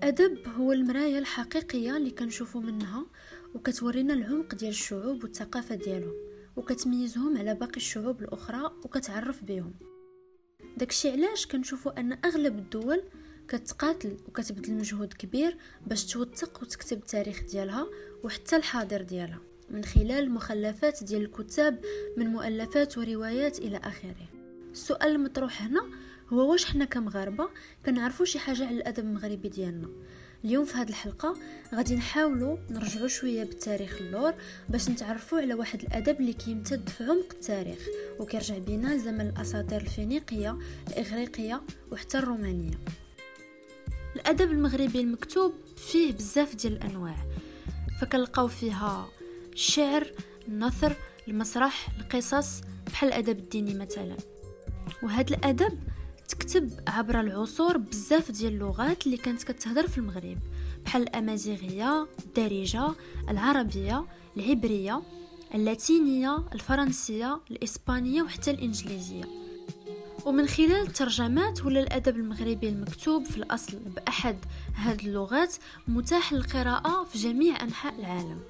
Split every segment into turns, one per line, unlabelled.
الأدب هو المرايه الحقيقية اللي كنشوفو منها وكتورينا العمق ديال الشعوب والثقافة ديالهم وكتميزهم على باقي الشعوب الأخرى وكتعرف بهم. داكشي علاش كنشوفو أن أغلب الدول كتقاتل وكتبذل مجهود كبير باش توثق وتكتب التاريخ ديالها وحتى الحاضر ديالها من خلال مخلفات ديال الكتاب من مؤلفات وروايات إلى آخره. السؤال المطروح هنا هو واش حنا كمغاربة كنعرفوا شي حاجة على الأدب المغربي ديالنا. اليوم في هذه الحلقة غادي نحاولوا نرجعوا شوية بالتاريخ اللور باش نتعرفوا على واحد الأدب اللي كيمتد في عمق التاريخ وكيرجع بينا لزمن الأساطير الفينيقية الإغريقية وحتى الرومانية. الأدب المغربي المكتوب فيه بزاف ديال الأنواع فكنلقاو فيها الشعر النثر المسرح القصص بحال الأدب الديني مثلا. وهذا الأدب تكتب عبر العصور بزاف ديال اللغات اللي كانت كتهضر في المغرب بحال الأمازيغية الدارجة العربية العبرية اللاتينية الفرنسية الإسبانية وحتى الإنجليزية. ومن خلال الترجمات ولا الأدب المغربي المكتوب في الأصل بأحد هذه اللغات متاح للقراءه في جميع أنحاء العالم.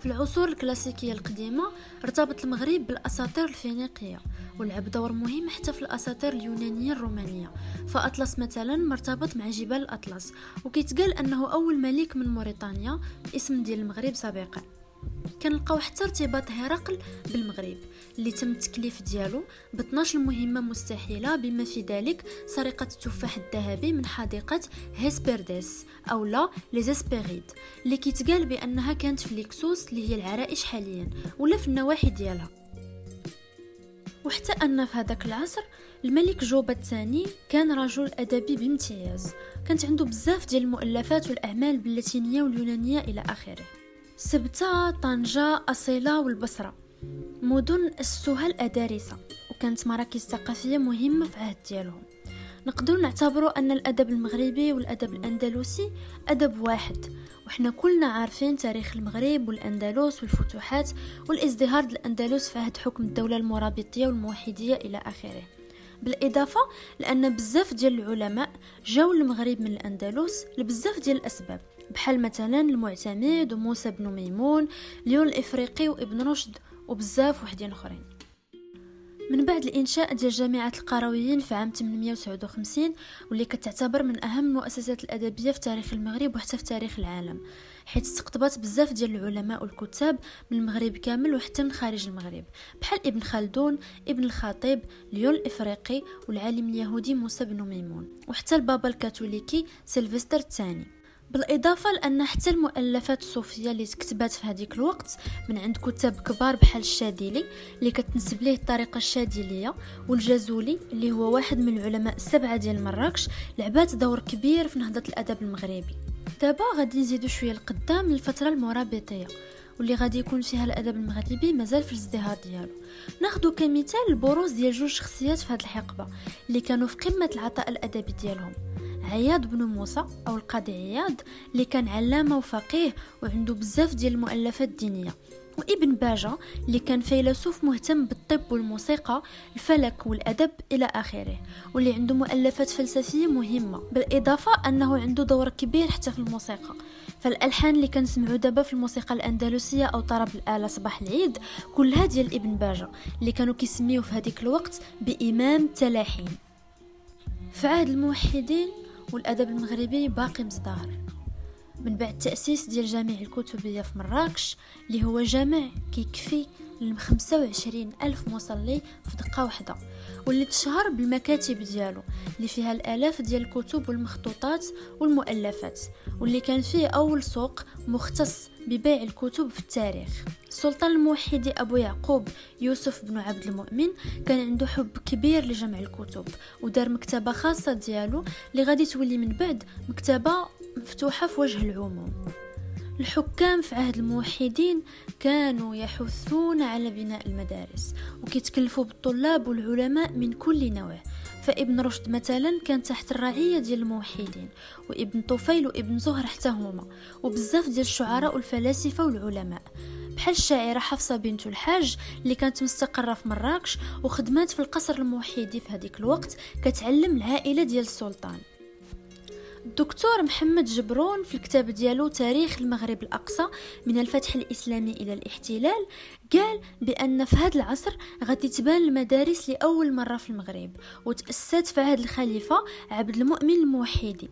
في العصور الكلاسيكية القديمة ارتبط المغرب بالأساطير الفينيقية ولعب دور مهم حتى في الأساطير اليونانية الرومانية. فأطلس مثلا مرتبط مع جبال الأطلس وكيتقال أنه أول ملك من موريتانيا اسم ديال المغرب سابقا. كنلقاو حتى ارتباط هرقل بالمغرب. اللي تم التكليف ديالو. ب 12 مهمة مستحيلة بما في ذلك سرقة التفاح الذهبي من حديقة هيسبرديس أو لا ليزاسبيريد اللي كيتقال بأنها كانت في ليكسوس اللي هي العرائش حاليا ولا في النواحي ديالها. وحتى أن في هذاك العصر الملك جوبا الثاني كان رجل أدبي بامتياز. كانت عنده بزاف ديال المؤلفات والأعمال باللاتينية واليونانية إلى آخره. سبتة طنجة أصيلة والبصرة. مدن أسسوها الأدارسة وكانت مراكز ثقافية مهمة في عهد ديالهم. نقدر نعتبروا أن الأدب المغربي والأدب الأندلسي أدب واحد وحنا كلنا عارفين تاريخ المغرب والأندلس والفتوحات والازدهار الأندلس في عهد حكم الدولة المرابطية والموحدية إلى آخره. بالإضافة لأن بزاف ديال العلماء جاو المغرب من الأندلس لبزاف ديال الأسباب بحال مثلا المعتمد وموسى بن ميمون ليون الإفريقي وابن رشد وبزاف وحدين أخرين. من بعد الإنشاء ديال جامعة القرويين في عام 859 واللي كتعتبر من أهم المؤسسات الأدبية في تاريخ المغرب وحتى في تاريخ العالم حيث استقطبت بزاف ديال العلماء والكتاب من المغرب كامل وحتى من خارج المغرب. بحال ابن خلدون ابن الخطيب ليون الإفريقي والعالم اليهودي موسى بن ميمون وحتى البابا الكاثوليكي سيلفستر الثاني. بالإضافة لأن حتى المؤلفات الصوفية اللي تكتبات في هذيك الوقت من عند كتاب كبار بحال الشادلي اللي كتنسب ليه الطريقة الشادلية والجازولي اللي هو واحد من العلماء السبعة ديال مراكش لعبات دور كبير في نهضة الأدب المغربي. دابا غادي نزيدو شوية القدام للفترة المرابطية واللي غادي يكون فيها الأدب المغربي مازال في الازدهار ديالو. ناخذ كمثال البروز ديال جوج شخصيات في هذه الحقبة اللي كانوا في قمة العطاء الأدبي ديالهم. عياض بن موسى أو القاضي عياض اللي كان علامة وفقيه وعنده بزاف ديال المؤلفات الدينية. وابن باجة اللي كان فيلسوف مهتم بالطب والموسيقى الفلك والأدب إلى آخره. واللي عنده مؤلفات فلسفية مهمة بالإضافة أنه عنده دور كبير حتى في الموسيقى. فالألحان اللي كنسمعو دابا في الموسيقى الأندلسية أو طرب الآلة صباح العيد كلها ديال ابن باجة اللي كانوا كيسميوه في هذيك الوقت بإمام تلاحين. في عهد الموحدين والأدب المغربي باقي مزدهر من بعد تأسيس ديال جامع الكتبية في مراكش اللي هو جامع كيكفي لخمسة وعشرين ألف مصلي في دقة واحدة. واللي تشهر بالمكاتب ديالو اللي فيها الآلاف ديال الكتب والمخطوطات والمؤلفات. واللي كان فيه أول سوق مختص ببيع الكتب في التاريخ. السلطان الموحد أبو يعقوب يوسف بن عبد المؤمن كان عنده حب كبير لجمع الكتب ودار مكتبة خاصة ديالو اللي غادي تولي من بعد مكتبة مفتوحة في وجه العموم. الحكام في عهد الموحدين كانوا يحثون على بناء المدارس وكيتكلفوا بالطلاب والعلماء من كل نوع فابن رشد مثلا كان تحت الرعية ديال الموحدين وابن طفيل وابن زهر حتى هما وبزاف ديال الشعراء والفلاسفة والعلماء. بحال الشاعرة حفصة بنت الحاج اللي كانت مستقرة في مراكش وخدمات في القصر الموحدي في هذيك الوقت كتعلم العائلة ديال السلطان. الدكتور محمد جبرون في الكتاب ديالو تاريخ المغرب الأقصى من الفتح الإسلامي إلى الاحتلال قال بأن في هذا العصر غادي تبان المدارس لأول مرة في المغرب وتأسست في عهد الخليفة عبد المؤمن الموحدي.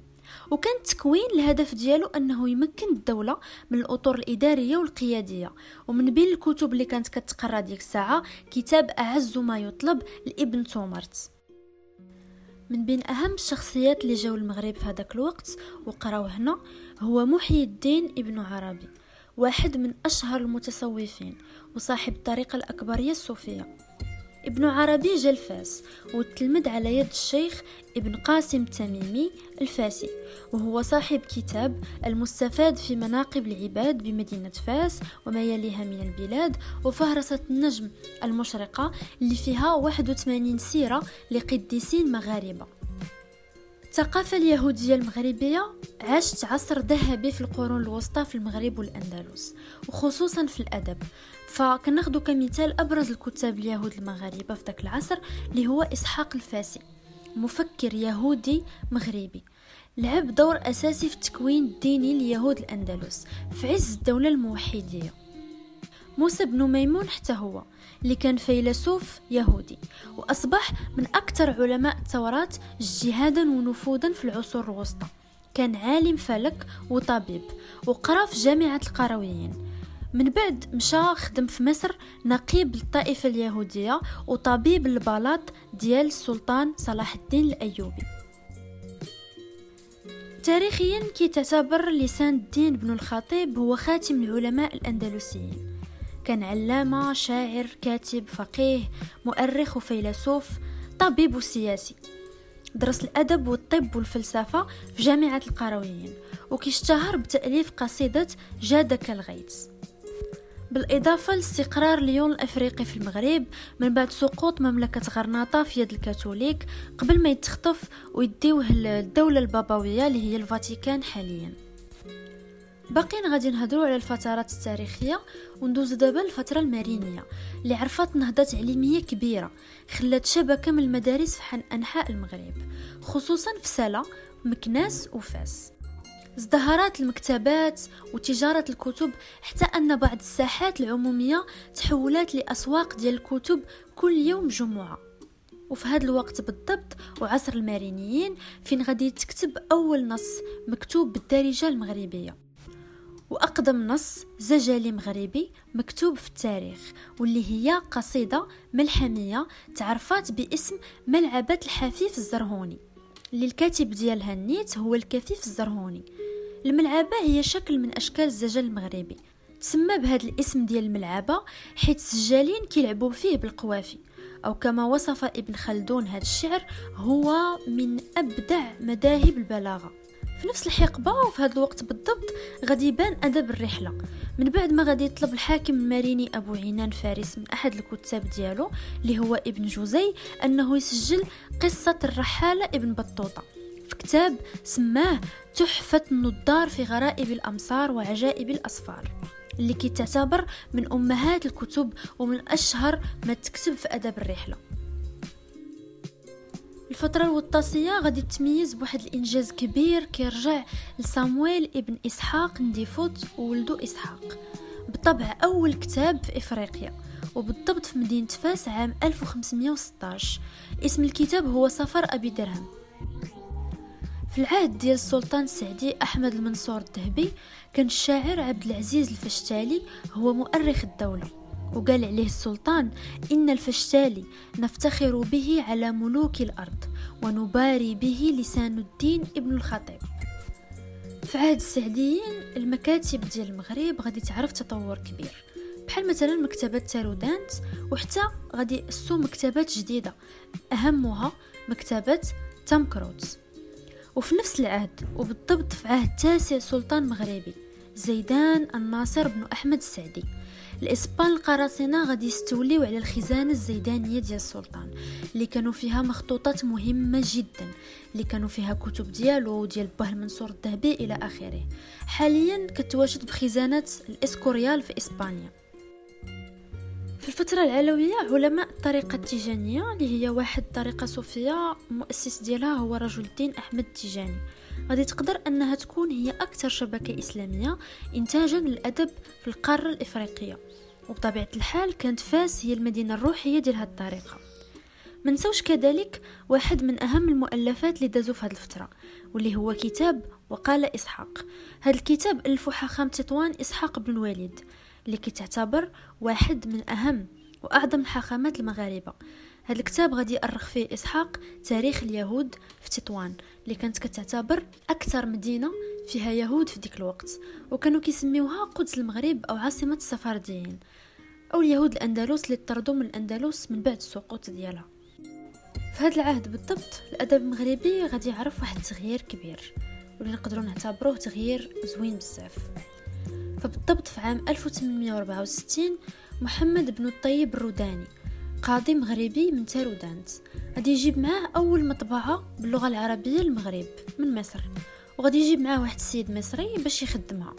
وكان التكوين الهدف ديالو أنه يمكن الدولة من الأطر الإدارية والقيادية. ومن بين الكتب اللي كانت كتقرأ ديك الساعة كتاب أعز ما يطلب لابن تومرت. من بين أهم الشخصيات اللي جاو المغرب في هذاك الوقت وقراو هنا هو محي الدين ابن عربي واحد من أشهر المتصوفين وصاحب الطريقة الاكبريه الصوفية. ابن عربي جا وتلمد على يد الشيخ ابن قاسم التميمي الفاسي وهو صاحب كتاب المستفاد في مناقب العباد بمدينة فاس وما يليها من البلاد وفهرسة النجم المشرقة اللي فيها 81 سيرة لقديسين مغاربة. الثقافة اليهودية المغربية عاشت عصر ذهبي في القرون الوسطى في المغرب والأندلس وخصوصا في الأدب. فكناخدو كمثال أبرز الكتاب اليهود المغاربة في ذاك العصر اللي هو إسحاق الفاسي مفكر يهودي مغربي. لعب دور أساسي في التكوين الديني ليهود الأندلس في عز الدولة الموحدية. موسى بن ميمون حتى هو اللي كان فيلسوف يهودي وأصبح من أكثر علماء التوراة اجتهادا ونفوذا في العصور الوسطى. كان عالم فلك وطبيب وقرأ في جامعة القرويين. من بعد مشى خدم في مصر نقيب للطائفة اليهودية وطبيب البلاط ديال السلطان صلاح الدين الأيوبي. تاريخيا كيتعتبر لسان الدين بن الخطيب هو خاتم العلماء الأندلسيين. كان علامة شاعر كاتب فقيه مؤرخ وفيلسوف طبيب وسياسي درس الأدب والطب والفلسفة في جامعة القرويين وكيشتهر بتأليف قصيدة جادك الغيث. بالإضافة لاستقرار ليون الأفريقي في المغرب من بعد سقوط مملكة غرناطة في يد الكاثوليك قبل ما يتخطف ويديوه الدولة البابوية اللي هي الفاتيكان حاليا. باقيين غادي نهضروا على الفترات التاريخية وندوز دابا الفترة المارينيه اللي عرفت نهضات علمية كبيرة خلات شبكة من المدارس في أنحاء المغرب خصوصا في سلا مكناس وفاس. ازدهرت المكتبات وتجارة الكتب حتى أن بعض الساحات العمومية تحولت لأسواق ديال الكتب كل يوم جمعة. وفي هذا الوقت بالضبط وعصر المارينيين فين غادي تكتب أول نص مكتوب بالدارجة المغربية. وأقدم نص زجالي مغربي مكتوب في التاريخ واللي هي قصيدة ملحمية تعرفات باسم ملعبة الحفيف الزرهوني. اللي الكاتب ديالها النيت هو الكفيف الزرهوني. الملعبة هي شكل من أشكال الزجل المغربي. تسمى بهذا الاسم ديال الملعبة حيث السجالين كيلعبوا فيه بالقوافي. أو كما وصف ابن خلدون هذا الشعر هو من أبدع مذاهب البلاغة. في نفس الحقبة وفي هذا الوقت بالضبط غادي يبان أدب الرحلة. من بعد ما غادي يطلب الحاكم الماريني أبو عنان فارس من أحد الكتاب ديالو اللي هو ابن جوزي أنه يسجل قصة الرحالة ابن بطوطة. كتاب سماه تحفة النضار في غرائب الأمصار وعجائب الأسفار اللي كتعتبر من أمهات الكتب ومن أشهر ما تكتب في أدب الرحلة. الفترة الوطاسية غادي تميز بواحد الإنجاز كبير كيرجع لصامويل ابن إسحاق نديفوت وولدو إسحاق بطبع أول كتاب في إفريقيا وبالضبط في مدينة فاس عام 1516 اسم الكتاب هو سفر أبي درهم. في العهد ديال السلطان السعدي أحمد المنصور الذهبي كان الشاعر عبد العزيز الفشتالي هو مؤرخ الدولة وقال عليه السلطان إن الفشتالي نفتخر به على ملوك الأرض ونباري به لسان الدين ابن الخطيب. في عهد السعديين المكاتب ديال المغرب غادي تعرف تطور كبير بحال مثلا مكتبة تارودانت وحتى غادي يأسوا مكتبات جديدة أهمها مكتبة تامكروت وفي نفس العهد وبالضبط في عهد تاسع سلطان مغربي زيدان الناصر بن أحمد السعدي. الإسبان القراصنة غادي يستوليو على الخزانة الزيدانية ديال السلطان اللي كانوا فيها مخطوطات مهمة جدا اللي كانوا فيها كتب ديالو وديال باه المنصور الذهبي إلى آخره. حاليا كتواجد بخزانة الإسكوريال في إسبانيا. في الفترة العلوية علماء الطريقة التيجانية اللي هي واحد طريقة صوفية مؤسس ديالها هو رجل الدين أحمد التيجاني. غادي تقدر أنها تكون هي أكثر شبكة إسلامية إنتاجا للأدب في القارة الإفريقية. وبطبيعة الحال كانت فاس هي المدينة الروحية ديال هذه الطريقة. منسوش كذلك واحد من أهم المؤلفات اللي دازو في هذه الفترة واللي هو كتاب وقال إسحاق. هذا الكتاب ألفو حاخام تطوان إسحاق بن الوليد اللي كتعتبر واحد من أهم وأعظم الحاخامات المغاربة. هذا الكتاب غادي يأرخ فيه إسحاق تاريخ اليهود في تطوان اللي كانت كتعتبر أكثر مدينة فيها يهود في ديك الوقت وكانوا كيسميوها قدس المغرب أو عاصمة السفارديين أو اليهود الأندلس اللي طردوا من الأندلس من بعد السقوط ديالها. في هذا العهد بالضبط الأدب المغربي غادي يعرف واحد التغيير كبير واللي نقدروا نعتبروه تغيير زوين بزاف. فبالضبط في عام 1864 محمد بن الطيب الروداني قاضي مغربي من تارودانت غادي يجيب معاه أول مطبعة باللغة العربية للمغرب من مصر. وغادي يجيب معاه واحد السيد مصري باش يخدمها.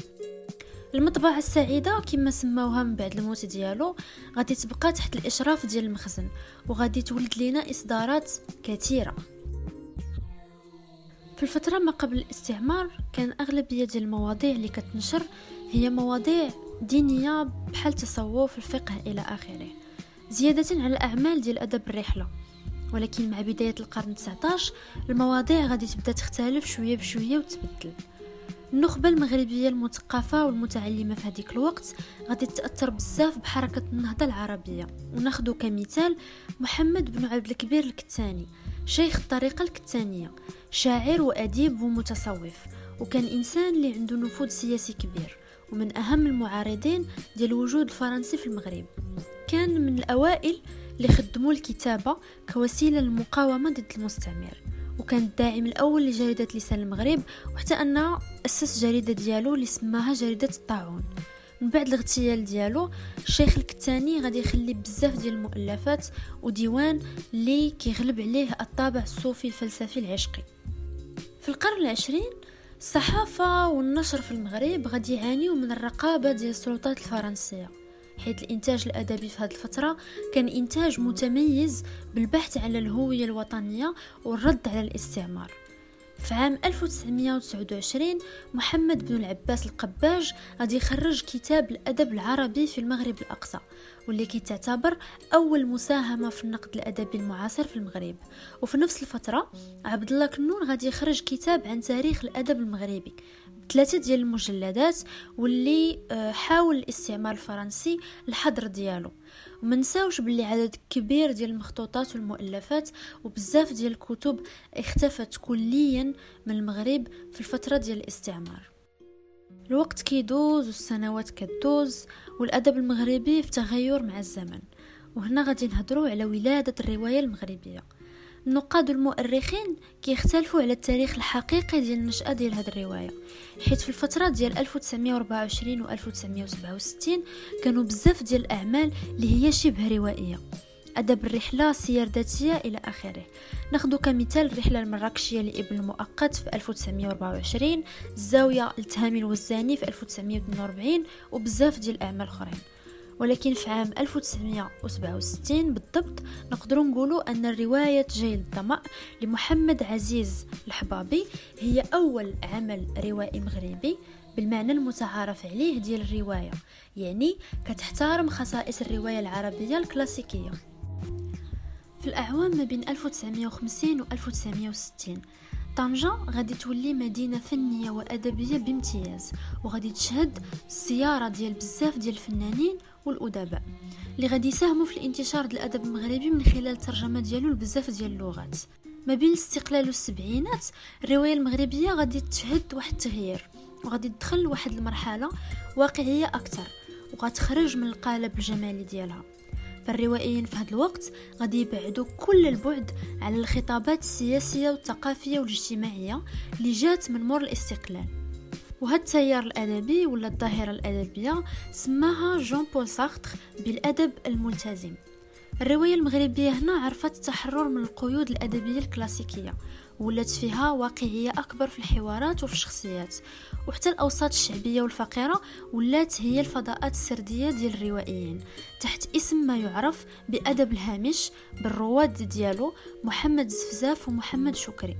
المطبعة السعيدة كما سماوها من بعد الموت ديالو غادي تبقى تحت الإشراف ديال المخزن وغادي تولد لينا إصدارات كثيرة. في الفترة ما قبل الاستعمار كان أغلبية ديال المواضيع اللي كتنشر هي مواضيع دينية بحال التصوف الفقه إلى آخره. زيادة على الأعمال ديال أدب الرحلة. ولكن مع بداية القرن 19 المواضيع غادي تبدأ تختلف شوية بشوية وتبدل. النخبة المغربية المثقفة والمتعلمة في هذيك الوقت غادي تأثر بزاف بحركة النهضة العربية. وناخدو كمثال محمد بن عبد الكبير الكتاني شيخ الطريقة الكتانية شاعر وأديب ومتصوف. وكان إنسان اللي عنده نفوذ سياسي كبير. ومن أهم المعارضين ديال الوجود الفرنسي في المغرب. كان من الأوائل اللي خدموا الكتابة كوسيلة للمقاومة ضد المستعمر وكان الداعم الأول لجريدة لسان المغرب وحتى أنه أسس جريدة ديالو اللي سماها جريدة الطاعون. من بعد الاغتيال ديالو الشيخ الكتاني غادي يخلي بزاف ديال المؤلفات وديوان اللي كيغلب عليه الطابع الصوفي الفلسفي العشقي. في القرن العشرين الصحافة والنشر في المغرب غادي يعانيو من الرقابة ديال السلطات الفرنسية حيث الإنتاج الأدبي في هذه الفترة كان إنتاج متميز بالبحث على الهوية الوطنية والرد على الاستعمار. في عام 1929 محمد بن العباس القباج غادي يخرج كتاب الأدب العربي في المغرب الأقصى واللي كتعتبر أول مساهمة في النقد الأدبي المعاصر في المغرب. وفي نفس الفترة عبد الله كنون غادي يخرج كتاب عن تاريخ الأدب المغربي ثلاثة ديال المجلدات واللي آه، حاول الاستعمار الفرنسي الحظر ديالو. وما نساوش باللي عدد كبير ديال المخطوطات والمؤلفات وبزاف ديال الكتب اختفت كليا من المغرب في الفترة ديال الاستعمار. الوقت كيدوز والسنوات كدوز والأدب المغربي في تغير مع الزمن. وهنا غادي نهضروا على ولادة الرواية المغربية. النقاد والمؤرخين كيختلفوا على التاريخ الحقيقي ديال النشأة ديال هذه الرواية. حيث في الفترة ديال 1924 و 1967 كانوا بزاف ديال الأعمال اللي هي شبه روائية. أدب الرحلة سير ذاتية إلى آخره. ناخدو كمثال الرحلة المراكشية لابن المؤقت في 1924 الزاوية التهامي الوزاني في 1942 وبزاف ديال الأعمال أخرين. ولكن في عام 1967 بالضبط نقدر نقولوا أن الرواية جيل الظمأ لمحمد عزيز الحبابي. هي أول عمل روائي مغربي بالمعنى المتعارف عليه ديال الرواية يعني كتحترم خصائص الرواية العربية الكلاسيكية. في الأعوام ما بين 1950 و 1960 طنجة غادي تولي مدينة فنية وأدبية بامتياز وغادي تشهد الزيارة ديال بزاف ديال الفنانين والأدباء اللي غادي يساهموا في الانتشار ديال الأدب المغربي من خلال الترجمة ديالو لبزاف ديال اللغات. ما بين الاستقلال والسبعينات الرواية المغربية غادي تشهد واحد التغيير وغادي تدخل واحد المرحلة واقعية أكثر وغتخرج من القالب الجمالي ديالها. فالروائيين في هذا الوقت غادي يبعدوا كل البعد على الخطابات السياسية والثقافية والاجتماعية اللي جات من مور الاستقلال. وهذا التيار الأدبي ولا الظاهرة الأدبية سماها جون بول سارتر بالأدب الملتزم. الرواية المغربية هنا عرفت التحرر من القيود الأدبية الكلاسيكية ولات فيها واقعية أكبر في الحوارات وفي الشخصيات وحتى الأوساط الشعبية والفقيرة ولات هي الفضاءات السردية ديال الروائيين تحت اسم ما يعرف بأدب الهامش بالرواد ديالو محمد الزفزاف ومحمد شكري.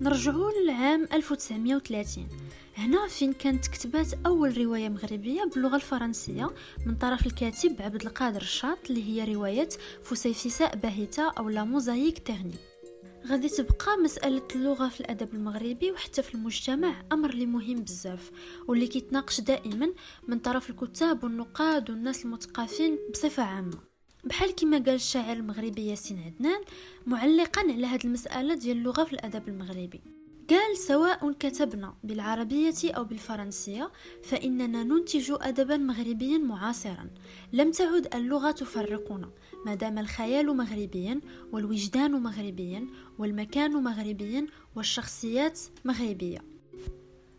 نرجعوا للعام 1930 هنا فين كانت كتبات أول رواية مغربية باللغة الفرنسية من طرف الكاتب عبد القادر الشاط اللي هي رواية فسيفساء باهتة أو لا موزايك تغني. غادي تبقى مسألة اللغة في الأدب المغربي وحتى في المجتمع أمر اللي مهم بزاف واللي كيتناقش دائما من طرف الكتاب والنقاد والناس المثقفين بصفة عامة. بحال كما قال الشاعر المغربي ياسين عدنان معلقا على هذه المسألة ديال اللغة في الأدب المغربي. قال سواء كتبنا بالعربية أو بالفرنسية فإننا ننتج أدبا مغربيا معاصرا. لم تعد اللغة تفرقنا. ما دام الخيال مغربيا والوجدان مغربيا والمكان مغربيا والشخصيات مغربية.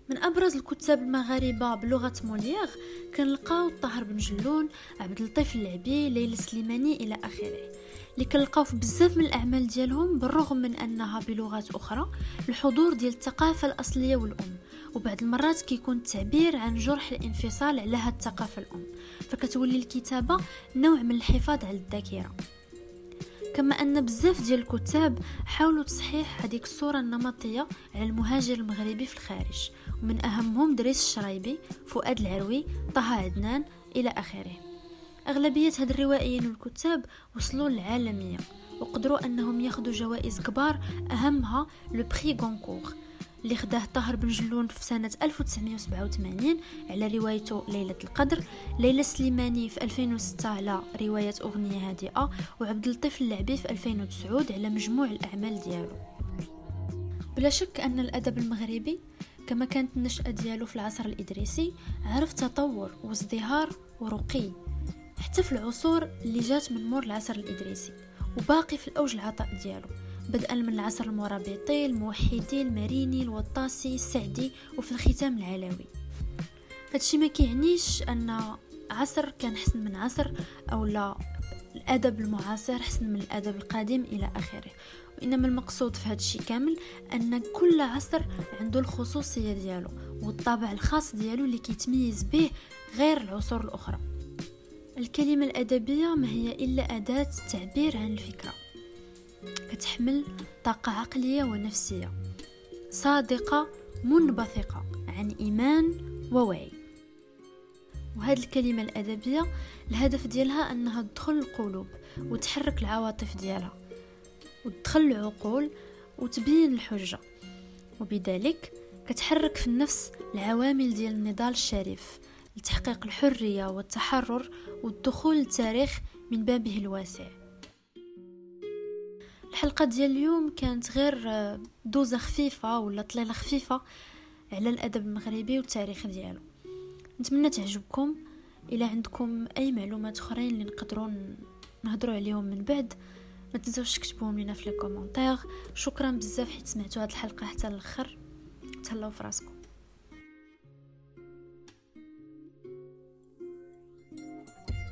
من أبرز الكتاب المغاربة بلغة موليير كنلقاو طاهر بن جلون عبد اللطيف اللعبي ليلى السليماني إلى آخره. اللي كنلقاو في بزاف من الأعمال ديالهم بالرغم من أنها بلغات أخرى الحضور ديال الثقافة الأصلية والأم. وبعض المرات كيكون التعبير عن جرح الانفصال على هاد الثقافة الأم. فكتولي الكتابة نوع من الحفاظ على الذاكرة. كما أن بزاف ديال الكتاب حاولوا تصحيح هذيك الصورة النمطية على المهاجر المغربي في الخارج. ومن أهمهم دريس الشرايبي فؤاد العروي طه عدنان إلى آخره. أغلبية هاد الروائيين والكتاب وصلوا للعالمية وقدروا أنهم ياخذوا جوائز كبار أهمها le prix Goncourt اللي خداه طاهر بن جلون في سنة 1987 على روايته ليلة القدر ليلى سليماني في 2006 على رواية أغنية هادئة وعبد اللطيف اللعبي في 2009 على مجموع الأعمال ديالو. بلا شك أن الأدب المغربي كما كانت النشأة ديالو في العصر الإدريسي عرف تطور وازدهار ورقي. حتى في العصور اللي جات من مور العصر الإدريسي وباقي في الأوج العطاء ديالو بدءا من العصر المرابطي الموحدي المريني الوطاسي السعدي وفي الختام العلوي. هادشي ما كيعنيش أن عصر كان حسن من عصر أو لا الأدب المعاصر حسن من الأدب القديم إلى آخره. وإنما المقصود في هذا الشيء كامل أن كل عصر عنده الخصوصية ديالو والطابع الخاص ديالو اللي كيتميز به غير العصور الأخرى. الكلمة الأدبية ما هي إلا أداة تعبير عن الفكرة. كتحمل طاقة عقلية ونفسية. صادقة منبثقة عن إيمان ووعي. وهذه الكلمة الأدبية الهدف ديالها أنها تدخل القلوب وتحرك العواطف ديالها وتدخل العقول وتبين الحجة. وبذلك كتحرك في النفس العوامل ديال النضال الشريف. لتحقيق الحرية والتحرر والدخول للتاريخ من بابه الواسع. الحلقة ديال اليوم كانت غير دوزة خفيفة ولا طليلة خفيفة على الأدب المغربي والتاريخ ديالو. نتمنى تعجبكم. إلا عندكم أي معلومات أخرين اللي نقدروا نهضروا عليهم من بعد ما تنسوش تكتبوهم لنا في لي كومونتير. شكرا بزاف حيت سمعتوا هاد الحلقة حتى الآخر تهلاو فراسكم